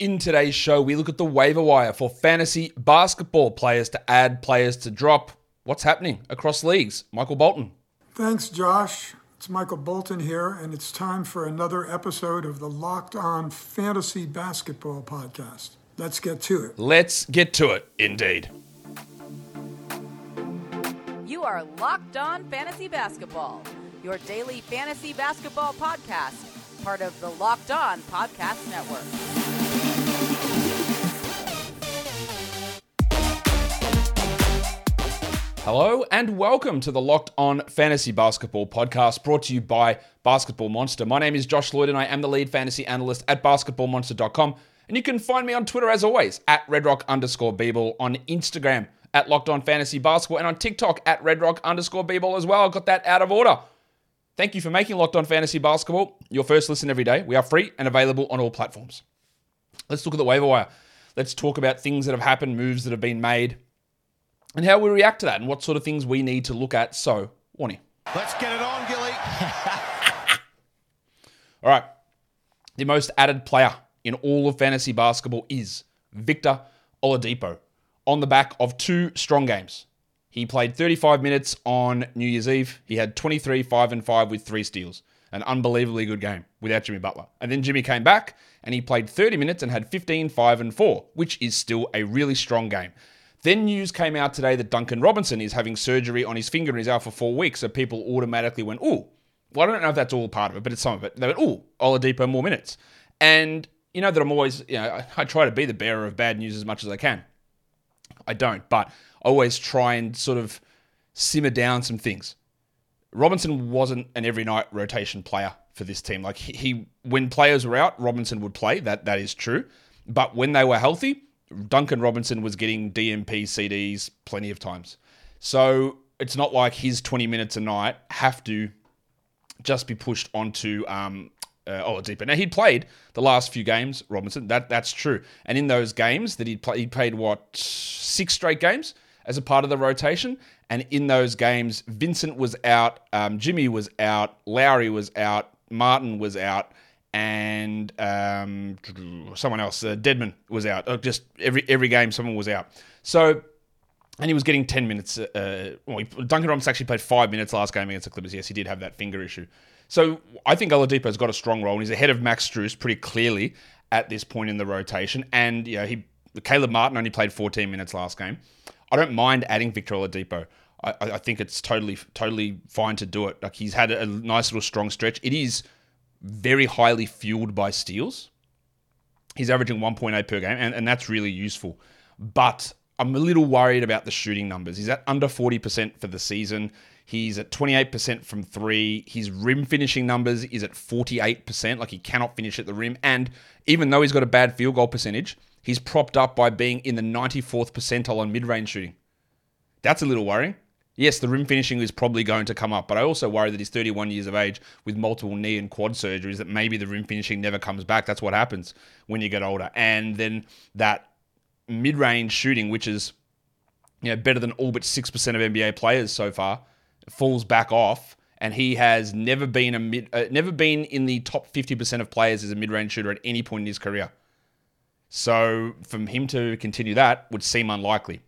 In today's show, we look at the waiver wire for fantasy basketball players to add, players to drop. What's happening across leagues? Michael Bolton. Thanks, Josh. It's Michael Bolton here, and it's time for another episode of the Locked On Fantasy Basketball Podcast. Let's get to it. Let's get to it, indeed. You are Locked On Fantasy Basketball, your daily fantasy basketball podcast, part of the Locked On Podcast Network. Hello and welcome to the Locked On Fantasy Basketball podcast brought to you by Basketball Monster. My name is Josh Lloyd and I am the lead fantasy analyst at basketballmonster.com. And you can find me on Twitter as always at redrock underscore bball, on Instagram at Locked On Fantasy Basketball, and on TikTok at redrock underscore bball as well. I got that out of order. Thank you for making Locked On Fantasy Basketball your first listen every day. We are free and available on all platforms. Let's look at the waiver wire. Let's talk about things that have happened, moves that have been made, and how we react to that, and what sort of things we need to look at. So, Warnie. Let's get it on, Gilly. All right. The most added player in all of fantasy basketball is Victor Oladipo on the back of two strong games. He played 35 minutes on New Year's Eve. He had 23, 5 and 5 with three steals. An unbelievably good game without Jimmy Butler. And then Jimmy came back and he played 30 minutes and had 15, 5 and 4, which is still a really strong game. Then news came out today that Duncan Robinson is having surgery on his finger and he's out for four weeks. So people automatically went, ooh, well, I don't know if that's all part of it, but it's some of it. They went, ooh, Oladipo more minutes. And you know that I'm always, you know, I, I try to be the bearer of bad news as much as I can. I don't, but I always try and sort of simmer down some things. Robinson wasn't an every night rotation player for this team. Like he, he, when players were out, Robinson would play. That that is true. But when they were healthy, Duncan Robinson was getting DNP CDs plenty of times. So it's not like his 20 minutes a night have to just be pushed onto um, uh, Oladipo. Now he'd played the last few games, Robinson. That that's true. And in those games that he'd play, he played what six straight games as a part of the rotation. And in those games, Vincent was out, um, Jimmy was out, Lowry was out, Martin was out, and um, someone else, uh, Dedmon was out. Uh, just every every game, someone was out. So. And he was getting 10 minutes. Uh, well, Duncan Robinson actually played five minutes last game against the Clippers. Yes, he did have that finger issue. So I think Oladipo's got a strong role, and he's ahead of Max Strus pretty clearly at this point in the rotation. And you know, he Caleb Martin only played 14 minutes last game. I don't mind adding Victor Oladipo. I, I think it's totally totally fine to do it. Like he's had a nice little strong stretch. It is very highly fueled by steals. He's averaging 1.8 per game, and, and that's really useful. But I'm a little worried about the shooting numbers. He's at under 40% for the season. He's at 28% from three. His rim finishing numbers is at 48%. Like he cannot finish at the rim. And even though he's got a bad field goal percentage, he's propped up by being in the 94th percentile on mid range shooting. That's a little worrying. Yes, the rim finishing is probably going to come up, but I also worry that he's 31 years of age with multiple knee and quad surgeries, that maybe the rim finishing never comes back. That's what happens when you get older. And then that mid-range shooting, which is you know better than all but six percent of NBA players so far, falls back off. And he has never been a mid, uh, never been in the top fifty percent of players as a mid-range shooter at any point in his career. So from him to continue that would seem unlikely.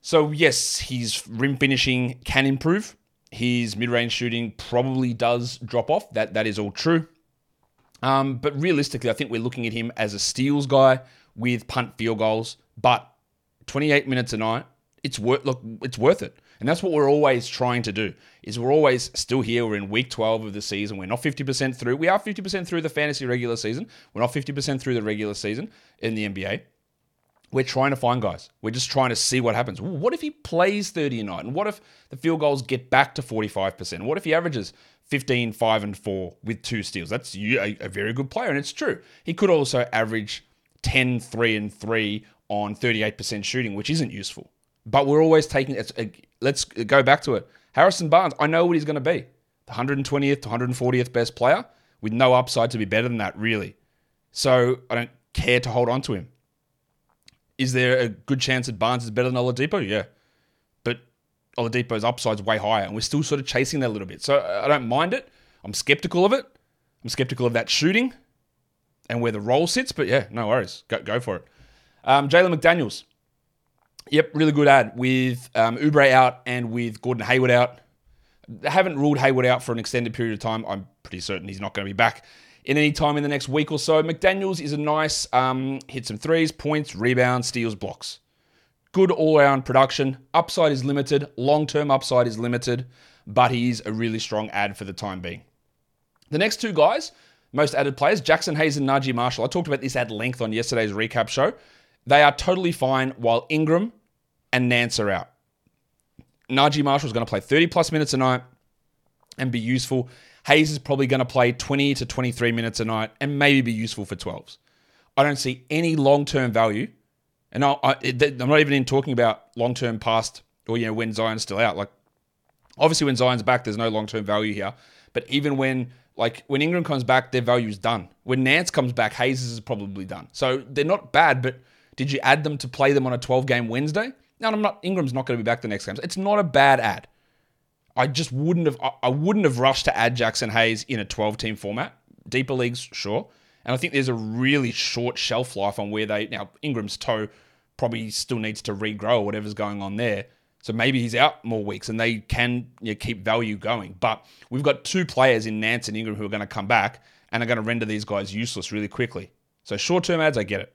So yes, his rim finishing can improve. His mid-range shooting probably does drop off. That that is all true. Um, but realistically, I think we're looking at him as a steals guy with punt field goals. But 28 minutes a night, it's worth look, it's worth it. And that's what we're always trying to do. Is we're always still here. We're in week 12 of the season. We're not 50% through. We are 50% through the fantasy regular season. We're not 50% through the regular season in the NBA. We're trying to find guys. We're just trying to see what happens. What if he plays 30 a night? And what if the field goals get back to 45%? What if he averages 15, 5, and 4 with two steals? That's a, very good player, and it's true. He could also average 10, 3, and 3 on 38% shooting, which isn't useful. But we're always taking it. Uh, let's go back to it. Harrison Barnes, I know what he's going to be the 120th to 140th best player with no upside to be better than that, really. So I don't care to hold on to him. Is there a good chance that Barnes is better than Oladipo? Yeah. But Oladipo's upside's way higher, and we're still sort of chasing that a little bit. So I don't mind it. I'm skeptical of it. I'm skeptical of that shooting. and where the role sits. But yeah, no worries. Go, go for it. Um, Jalen McDaniels. Yep, really good ad with um, out and with Gordon Hayward out. They haven't ruled Hayward out for an extended period of time. I'm pretty certain he's not going to be back in any time in the next week or so. McDaniels is a nice um, hit some threes, points, rebounds, steals, blocks. Good all round production. Upside is limited. Long term upside is limited, but he's a really strong ad for the time being. The next two guys, most added players, Jaxson Hayes and Naji Marshall. I talked about this at length on yesterday's recap show. They are totally fine while Ingram and Nance are out. Naji Marshall is going to play 30 plus minutes a night and be useful. Hayes is probably going to play 20 to 23 minutes a night and maybe be useful for 12s. I don't see any long term value. And I, am not even in talking about long term past or, you know, when Zion's still out. Like, obviously, when Zion's back, there's no long term value here. But even when, like, when Ingram comes back, their value is done. When Nance comes back, Hayes is probably done. So they're not bad, but did you add them to play them on a 12 game Wednesday? No, I'm not. Ingram's not going to be back the next game. It's not a bad ad. I just wouldn't have. I wouldn't have rushed to add Jaxson Hayes in a 12 team format. Deeper leagues, sure. And I think there's a really short shelf life on where they now Ingram's toe probably still needs to regrow or whatever's going on there. So maybe he's out more weeks and they can you know, keep value going. But we've got two players in Nance and Ingram who are going to come back and are going to render these guys useless really quickly. So short term ads, I get it.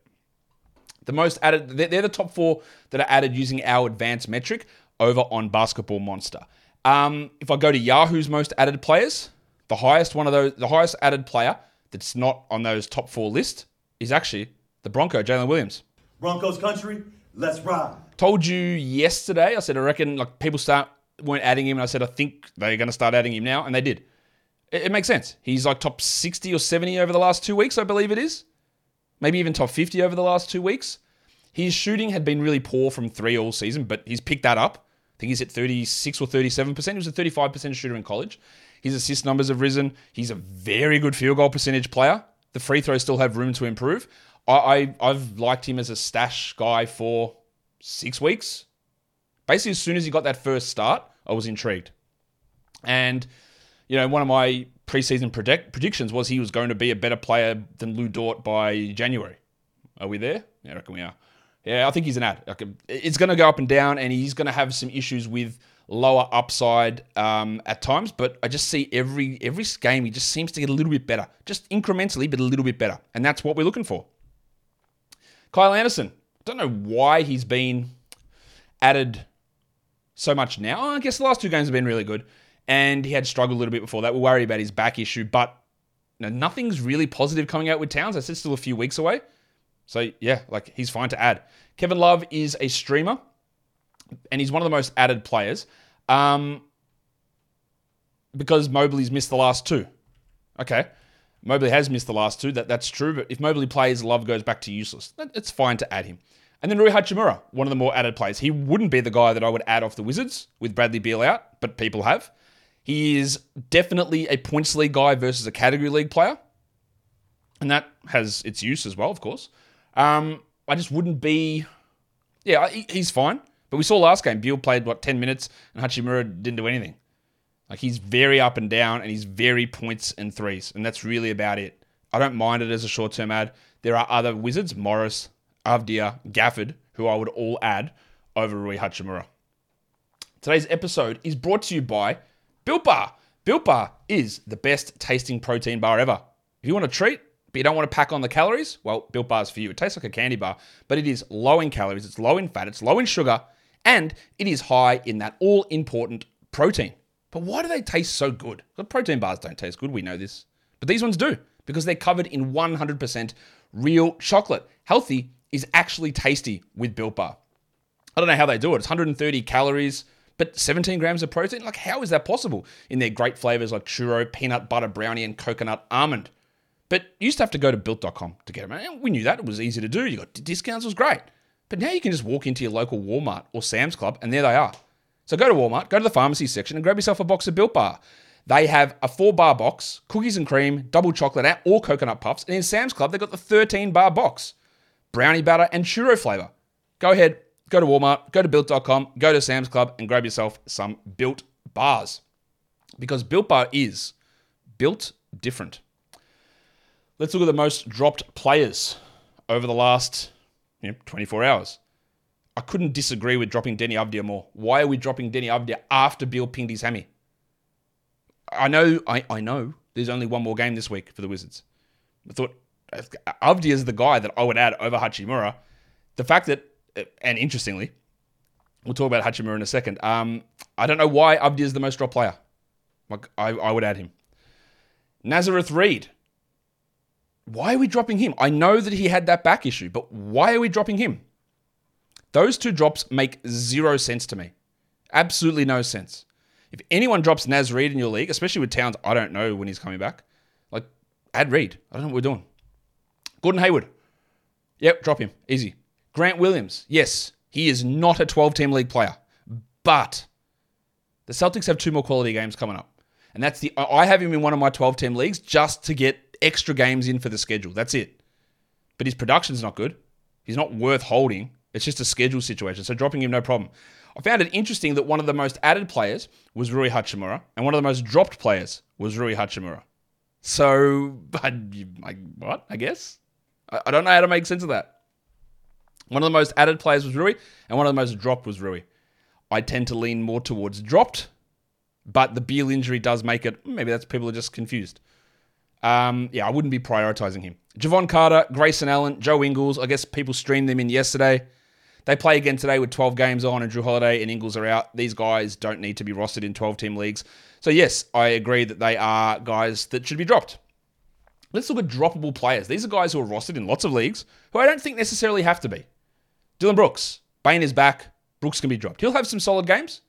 The most added, they're the top four that are added using our advanced metric over on Basketball Monster. Um, if I go to Yahoo's most added players, the highest one of those, the highest added player that's not on those top four list is actually the Bronco, Jalen Williams. Broncos country, let's ride. Told you yesterday, I said I reckon like people start weren't adding him, and I said I think they're going to start adding him now, and they did. It, it makes sense. He's like top 60 or 70 over the last two weeks, I believe it is maybe even top 50 over the last two weeks. His shooting had been really poor from three all season, but he's picked that up. Think he's at 36 or 37%. He was a 35% shooter in college. His assist numbers have risen. He's a very good field goal percentage player. The free throws still have room to improve. I, I, have liked him as a stash guy for six weeks. Basically, as soon as he got that first start, I was intrigued. And, you know, one of my preseason predict- predictions was he was going to be a better player than Lu Dort by January. Are we there? Yeah, I reckon we are. Yeah, I think he's an ad. It's going to go up and down, and he's going to have some issues with lower upside um, at times. But I just see every every game he just seems to get a little bit better, just incrementally, but a little bit better, and that's what we're looking for. Kyle Anderson. Don't know why he's been added so much now. I guess the last two games have been really good and he had struggled a little bit before that. We're worried about his back issue, but you know, nothing's really positive coming out with Towns. I said still a few weeks away. So yeah, like he's fine to add. Kevin Love is a streamer, and he's one of the most added players. Um, because Mobley's missed the last two. Okay. Mobley has missed the last two. That that's true. But if Mobley plays, Love goes back to useless. It's fine to add him. And then Rui Hachimura, one of the more added players. He wouldn't be the guy that I would add off the Wizards with Bradley Beal out, but people have. He is definitely a points league guy versus a category league player. And that has its use as well, of course. Um, I just wouldn't be. Yeah, he's fine. But we saw last game, Beal played, what, 10 minutes, and Hachimura didn't do anything. Like, he's very up and down, and he's very points and threes. And that's really about it. I don't mind it as a short term ad. There are other Wizards, Morris, Avdija, Gafford, who I would all add over Rui Hachimura. Today's episode is brought to you by Built Bar. Built Bar is the best tasting protein bar ever. If you want a treat, but you don't want to pack on the calories, well, Built Bar is for you. It tastes like a candy bar, but it is low in calories, it's low in fat, it's low in sugar, and it is high in that all important protein. But why do they taste so good? The protein bars don't taste good, we know this. But these ones do, because they're covered in 100% real chocolate. Healthy is actually tasty with Built Bar. I don't know how they do it. It's 130 calories, but 17 grams of protein? Like, how is that possible in their great flavors like churro, peanut butter brownie, and coconut almond? But you used to have to go to built.com to get them. And we knew that. It was easy to do. You got discounts, it was great. But now you can just walk into your local Walmart or Sam's Club, and there they are. So go to Walmart, go to the pharmacy section, and grab yourself a box of Built Bar. They have a four bar box, cookies and cream, double chocolate, or coconut puffs. And in Sam's Club, they've got the 13 bar box, brownie batter and churro flavor. Go ahead, go to Walmart, go to built.com, go to Sam's Club, and grab yourself some built bars. Because Built Bar is built different. Let's look at the most dropped players over the last you know, 24 hours. I couldn't disagree with dropping Deni Avdija more. Why are we dropping Deni Avdija after Beal pinged his hammy? I know, I, I know there's only one more game this week for the Wizards. I thought Avdija is the guy that I would add over Hachimura. The fact that, and interestingly, we'll talk about Hachimura in a second. Um, I don't know why Avdija is the most dropped player. Like I, I would add him. Nazareth Reid. Why are we dropping him? I know that he had that back issue, but why are we dropping him? Those two drops make zero sense to me. Absolutely no sense. If anyone drops Naz Reid in your league, especially with Towns, I don't know when he's coming back. Like, add Reid. I don't know what we're doing. Gordon Hayward. Yep, drop him. Easy. Grant Williams. Yes, he is not a 12 team league player, but the Celtics have two more quality games coming up. And that's the I have him in one of my 12 team leagues just to get extra games in for the schedule. That's it. But his production's not good. He's not worth holding. It's just a schedule situation. So dropping him, no problem. I found it interesting that one of the most added players was Rui Hachimura, and one of the most dropped players was Rui Hachimura. So, what? I guess? I, I don't know how to make sense of that. One of the most added players was Rui, and one of the most dropped was Rui. I tend to lean more towards dropped, but the Beal injury does make it. Maybe that's people are just confused. Um, yeah, I wouldn't be prioritizing him. Jevon Carter, Grayson Allen, Joe Ingles. I guess people streamed them in yesterday. They play again today with 12 games on, and Jrue Holiday and Ingles are out. These guys don't need to be rostered in 12 team leagues. So, yes, I agree that they are guys that should be dropped. Let's look at droppable players. These are guys who are rostered in lots of leagues who I don't think necessarily have to be. Dillon Brooks. Bane is back. Brooks can be dropped. He'll have some solid games.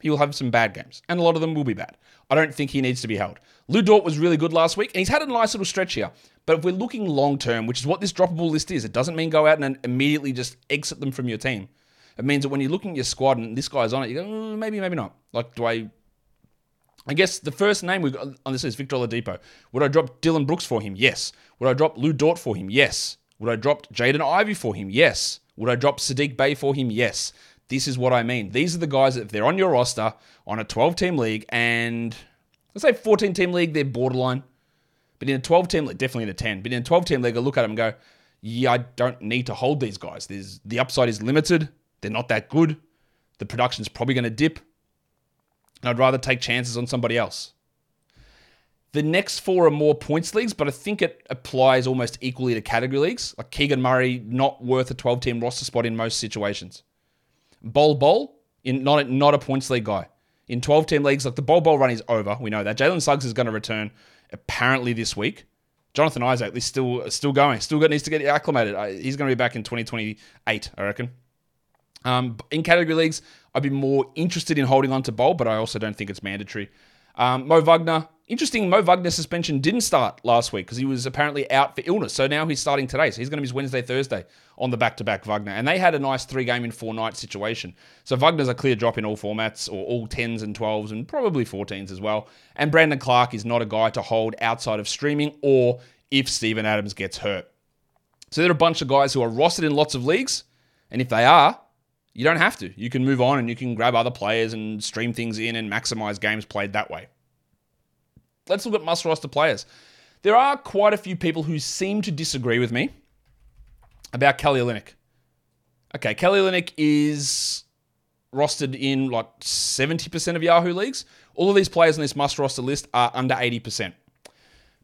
He will have some bad games, and a lot of them will be bad. I don't think he needs to be held. Lu Dort was really good last week, and he's had a nice little stretch here. But if we're looking long term, which is what this droppable list is, it doesn't mean go out and immediately just exit them from your team. It means that when you're looking at your squad and this guy's on it, you go, mm, maybe, maybe not. Like, do I. I guess the first name we got on this is Victor Oladipo. Would I drop Dillon Brooks for him? Yes. Would I drop Lu Dort for him? Yes. Would I drop Jaden Ivey for him? Yes. Would I drop Saddiq Bey for him? Yes. This is what I mean. These are the guys that if they're on your roster on a 12 team league and let's say 14 team league, they're borderline. But in a 12 team league, definitely in a 10, but in a 12 team league, I look at them and go, yeah, I don't need to hold these guys. There's, the upside is limited. They're not that good. The production's probably going to dip. And I'd rather take chances on somebody else. The next four are more points leagues, but I think it applies almost equally to category leagues. Like Keegan Murray, not worth a 12 team roster spot in most situations. Bol Bol, in not, not a points league guy. In 12 team leagues, like the Bol Bol run is over. We know that. Jalen Suggs is going to return apparently this week. Jonathan Isaac is still still going, still got, needs to get acclimated. He's going to be back in 2028, I reckon. Um, in category leagues, I'd be more interested in holding on to Bol, but I also don't think it's mandatory. Um, Mo Wagner, interesting. Mo Wagner suspension didn't start last week because he was apparently out for illness. So now he's starting today. So he's going to be Wednesday, Thursday on the back-to-back Wagner, and they had a nice three-game in four-night situation. So Wagner's a clear drop in all formats, or all tens and twelves, and probably 14s as well. And Brandon Clarke is not a guy to hold outside of streaming, or if Steven Adams gets hurt. So there are a bunch of guys who are rostered in lots of leagues, and if they are, you don't have to. You can move on and you can grab other players and stream things in and maximize games played that way. Let's look at must roster players. There are quite a few people who seem to disagree with me about Kelly Olynyk. Okay, Kelly Olynyk is rostered in like 70% of Yahoo leagues. All of these players on this must roster list are under 80%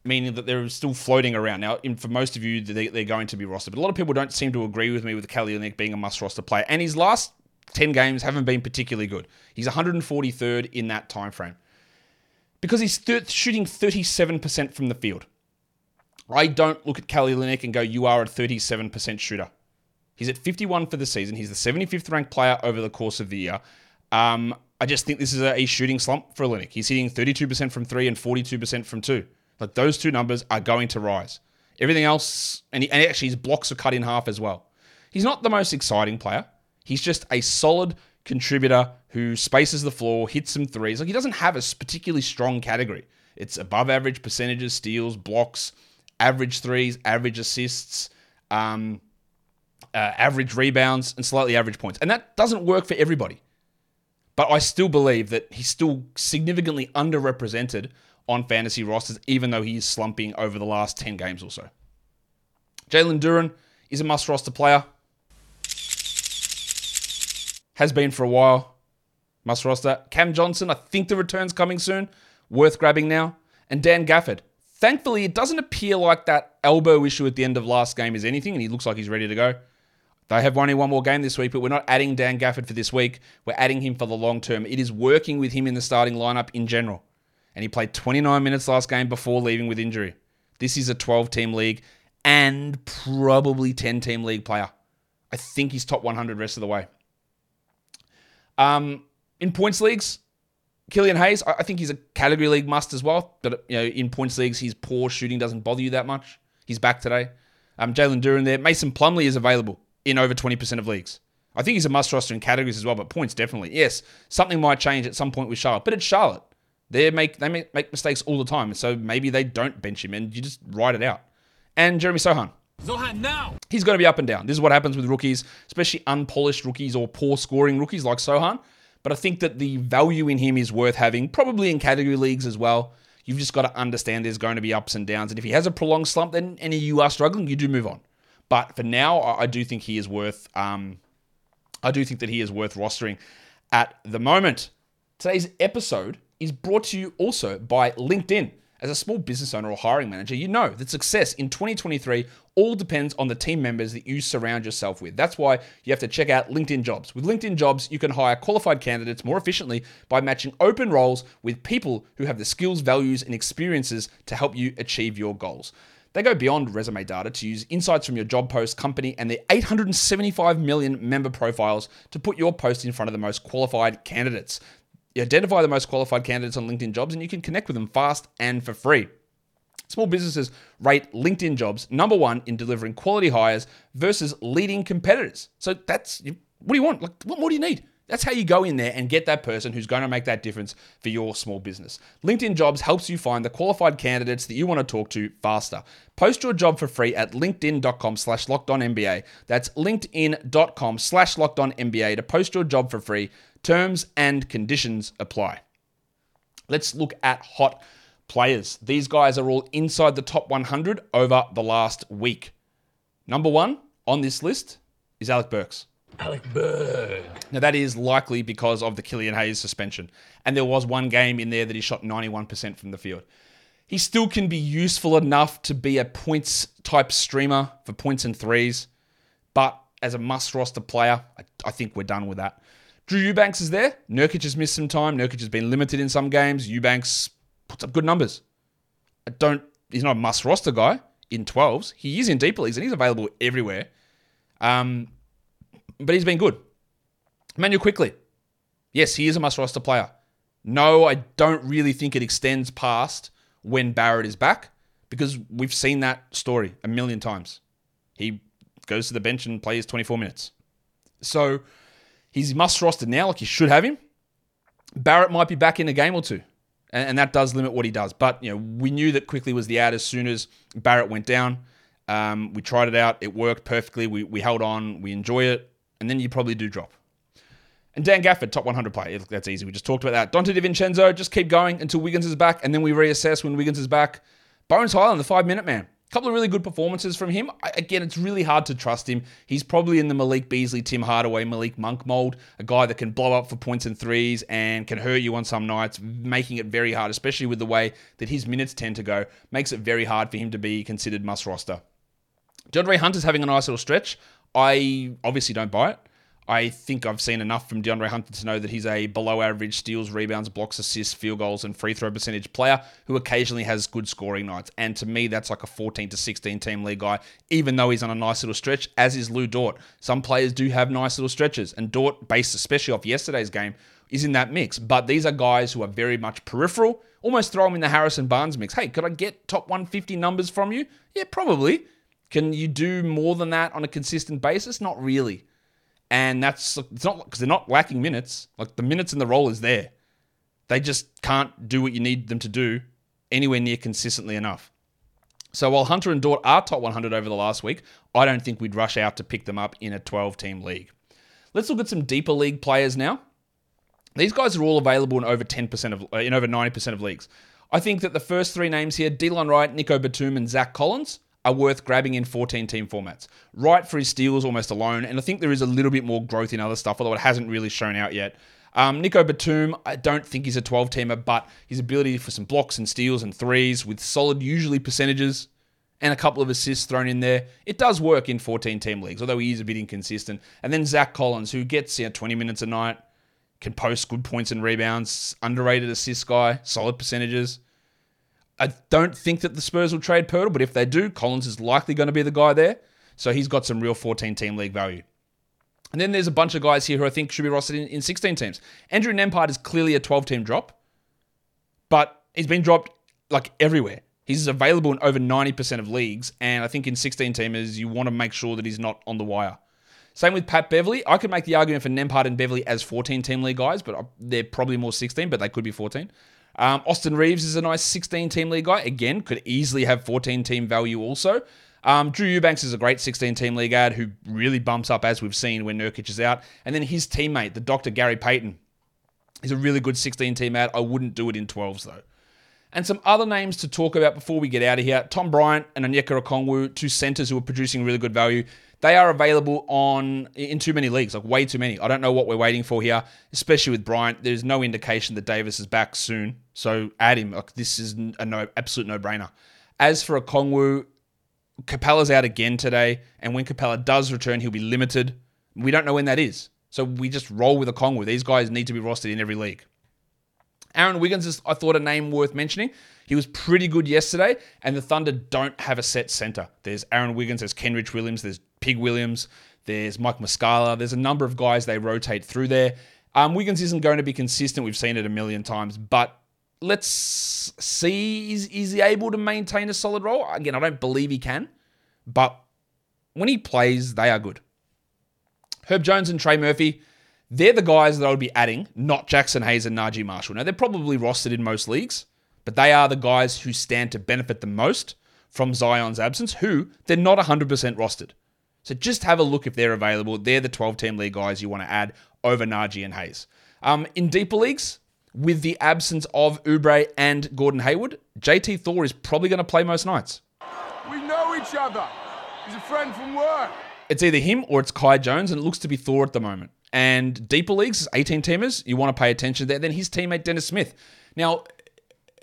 meaning that they're still floating around. Now, in, for most of you, they, are going to be rostered. But a lot of people don't seem to agree with me with Kelly Olynyk being a must roster player. And his last 10 games haven't been particularly good. He's 143rd in that time frame. Because he's shooting 37% from the field. I don't look at Kelly Olynyk and go, you are a 37% shooter. He's at 51 for the season. He's the 75th ranked player over the course of the year. Um, I just think this is a, a shooting slump for Olynyk. He's hitting 32% from three and 42% from two. Like those two numbers are going to rise. Everything else, and, he, and actually his blocks are cut in half as well. He's not the most exciting player. He's just a solid contributor who spaces the floor, hits some threes. Like he doesn't have a particularly strong category. It's above average percentages, steals, blocks, average threes, average assists, um, uh, average rebounds, and slightly average points. And that doesn't work for everybody. But I still believe that he's still significantly underrepresented on fantasy rosters, even though he is slumping over the last 10 games or so. Jalen Duren is a must roster player. Has been for a while. Must roster. Cam Johnson, I think the return's coming soon. Worth grabbing now. And Dan Gafford. Thankfully, it doesn't appear like that elbow issue at the end of last game is anything, and he looks like he's ready to go. They have only one more game this week, but we're not adding Dan Gafford for this week. We're adding him for the long term. It is working with him in the starting lineup in general. And he played 29 minutes last game before leaving with injury. This is a 12 team league and probably 10 team league player. I think he's top 100 rest of the way. Um, in points leagues, Killian Hayes, I think he's a category league must as well. But you know, in points leagues, his poor shooting doesn't bother you that much. He's back today. Um, Jalen Duren there. Mason Plumlee is available in over 20% of leagues. I think he's a must roster in categories as well, but points definitely. Yes, something might change at some point with Charlotte, but it's Charlotte. They make they make, mistakes all the time, so maybe they don't bench him and you just ride it out. And Jeremy Sochan. Zohan now. He's going to be up and down. This is what happens with rookies, especially unpolished rookies or poor scoring rookies like Sohan. But I think that the value in him is worth having, probably in category leagues as well. You've just got to understand there's going to be ups and downs. And if he has a prolonged slump, then any you are struggling, you do move on. But for now, I do think he is worth. Um, I do think that he is worth rostering at the moment. Today's episode is brought to you also by LinkedIn. As a small business owner or hiring manager, you know that success in 2023 all depends on the team members that you surround yourself with. That's why you have to check out LinkedIn Jobs. With LinkedIn Jobs, you can hire qualified candidates more efficiently by matching open roles with people who have the skills, values, and experiences to help you achieve your goals. They go beyond resume data to use insights from your job post, company, and their 875 million member profiles to put your post in front of the most qualified candidates. You identify the most qualified candidates on LinkedIn jobs and you can connect with them fast and for free. Small businesses rate LinkedIn jobs number one in delivering quality hires versus leading competitors. So that's what do you want? Like, what more do you need? That's how you go in there and get that person who's going to make that difference for your small business. LinkedIn Jobs helps you find the qualified candidates that you want to talk to faster. Post your job for free at linkedin.com slash lockedonnba. That's linkedin.com slash lockedonnba to post your job for free. Terms and conditions apply. Let's look at hot players. These guys are all inside the top 100 over the last week. Number one on this list is Alec Burks. Alec Berg. Now, that is likely because of the Killian Hayes suspension. And there was one game in there that he shot 91% from the field. He still can be useful enough to be a points type streamer for points and threes. But as a must roster player, I, I think we're done with that. Drew Eubanks is there. Nurkic has missed some time. Nurkic has been limited in some games. Eubanks puts up good numbers. I don't. He's not a must roster guy in 12s. He is in deeper leagues and he's available everywhere. Um, but he's been good. Immanuel Quickley. Yes, he is a must roster player. No, I don't really think it extends past when Barrett is back because we've seen that story a million times. He goes to the bench and plays 24 minutes. So he's must roster now, like you should have him. Barrett might be back in a game or two, and, and, that does limit what he does. But you know, we knew that Quickley was the out as soon as Barrett went down. Um, we tried it out; it worked perfectly. We we held on. We enjoy it and then you probably do drop. And Dan Gafford, top 100 player. That's easy. We just talked about that. Donte DiVincenzo, just keep going until Wiggins is back, and then we reassess when Wiggins is back. Bones Hyland, the five minute man. Couple of really good performances from him. Again, it's really hard to trust him. He's probably in the Malik Beasley, Tim Hardaway, Malik Monk mold. A guy that can blow up for points and threes and can hurt you on some nights, making it very hard, especially with the way that his minutes tend to go. Makes it very hard for him to be considered must roster. DeAndre Hunter's having a nice little stretch. I obviously don't buy it. I think I've seen enough from DeAndre Hunter to know that he's a below average steals, rebounds, blocks, assists, field goals, and free throw percentage player who occasionally has good scoring nights. And to me, that's like a 14 to 16 team league guy, even though he's on a nice little stretch, as is Lu Dort. Some players do have nice little stretches, and Dort, based especially off yesterday's game, is in that mix. But these are guys who are very much peripheral. Almost throw them in the Harrison Barnes mix. Hey, could I get top 150 numbers from you? Yeah, probably. Can you do more than that on a consistent basis? Not really and that's it's not because they're not lacking minutes. Like the minutes in the role is there. They just can't do what you need them to do anywhere near consistently enough. So while Hunter and Dort are top 100 over the last week, I don't think we'd rush out to pick them up in a 12 team league. Let's look at some deeper league players now. These guys are all available in over 10% of uh, in over 90% of leagues. I think that the first three names here, Delon Wright, Nico Batum, and Zach Collins, are worth grabbing in 14 team formats. Wright for his steals almost alone, and I think there is a little bit more growth in other stuff, although it hasn't really shown out yet. Um, Nico Batum, I don't think he's a 12 teamer, but his ability for some blocks and steals and threes with solid, usually percentages, and a couple of assists thrown in there, it does work in 14 team leagues, although he is a bit inconsistent. And then Zach Collins, who gets you know, 20 minutes a night, can post good points and rebounds, underrated assist guy, solid percentages. I don't think that the Spurs will trade Poeltl, but if they do, Collins is likely going to be the guy there. So he's got some real 14 team league value. And then there's a bunch of guys here who I think should be rostered in, in 16 teams. Andrew Nembhard is clearly a 12 team drop, but he's been dropped like everywhere. He's available in over 90% of leagues, and I think in 16 teamers, you want to make sure that he's not on the wire. Same with Pat Beverley. I could make the argument for Nembhard and Beverley as 14 team league guys, but uh, they're probably more 16, but they could be 14. Um, Austin Reaves is a nice 16 team league guy. Again, could easily have 14 team value also. Um, Drew Eubanks is a great 16 team league ad who really bumps up as we've seen when Nurkic is out. And then his teammate, the Dr. Gary Payton, is a really good 16 team ad. I wouldn't do it in 12s though. And some other names to talk about before we get out of here Tom Bryant and Onyeka Okongwu, two centers who are producing really good value. They are available on in too many leagues, like way too many. I don't know what we're waiting for here, especially with Bryant. There's no indication that Davis is back soon, so add him. Like this is a no absolute no brainer. As for Okongwu, Capela's out again today, and when Capela does return, he'll be limited. We don't know when that is, so we just roll with Okongwu. These guys need to be rostered in every league. Aaron Wiggins is, I thought, a name worth mentioning. He was pretty good yesterday, and the Thunder don't have a set center. There's Aaron Wiggins, there's Kenrich Williams, there's Pig Williams, there's Mike Muscala. There's a number of guys they rotate through there. Um, Wiggins isn't going to be consistent. We've seen it a million times, but let's see is, is he able to maintain a solid role? Again, I don't believe he can, but when he plays, they are good. Herb Jones and Trey Murphy, they're the guys that I would be adding, not Jaxson Hayes and Naji Marshall. Now, they're probably rostered in most leagues, but they are the guys who stand to benefit the most from Zion's absence, who they're not 100% rostered. So just have a look if they're available. They're the 12 team league guys you want to add over Naji and Hayes. Um, in deeper leagues, with the absence of Oubre and Gordon Hayward, JT Thor is probably going to play most nights. We know each other. He's a friend from work. It's either him or it's Kai Jones, and it looks to be Thor at the moment. And deeper leagues, 18 teamers, you want to pay attention there. Then his teammate Dennis Smith. Now,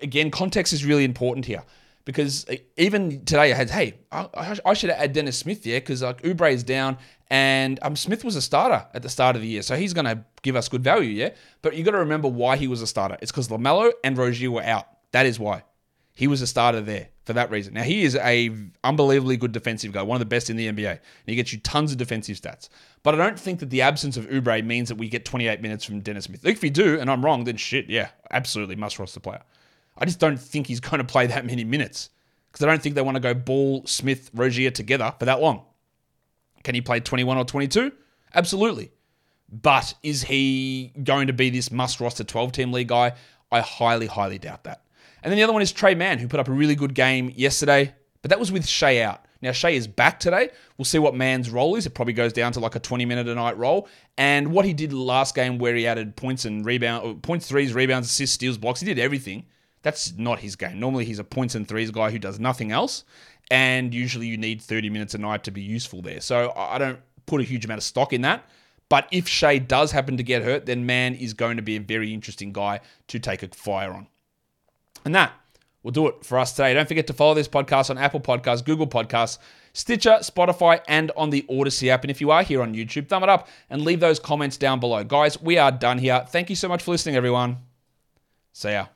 again, context is really important here because even today I had, hey, I, I should add Dennis Smith there because like Oubre is down and um, Smith was a starter at the start of the year, so he's going to give us good value, yeah. But you got to remember why he was a starter. It's because Lamelo and Rozier were out. That is why he was a starter there for that reason. Now he is a unbelievably good defensive guy, one of the best in the NBA, and he gets you tons of defensive stats. But I don't think that the absence of Oubre means that we get 28 minutes from Dennis Smith. If we do, and I'm wrong, then shit, yeah, absolutely must roster player. I just don't think he's going to play that many minutes because I don't think they want to go Ball, Smith, Rozier together for that long. Can he play 21 or 22? Absolutely. But is he going to be this must roster 12 team league guy? I highly, highly doubt that. And then the other one is Tre Mann, who put up a really good game yesterday, but that was with Shai out. Now, Shai is back today. We'll see what Mann's role is. It probably goes down to like a 20 minute a night role. And what he did last game, where he added points and rebound, uh, points, threes, rebounds, assists, steals, blocks, he did everything. That's not his game. Normally, he's a points and threes guy who does nothing else. And usually, you need 30 minutes a night to be useful there. So I don't put a huge amount of stock in that. But if Shai does happen to get hurt, then Mann is going to be a very interesting guy to take a fire on. And that will do it for us today. Don't forget to follow this podcast on Apple Podcasts, Google Podcasts, Stitcher, Spotify, and on the Odyssey app. And if you are here on YouTube, thumb it up and leave those comments down below. Guys, we are done here. Thank you so much for listening, everyone. See ya.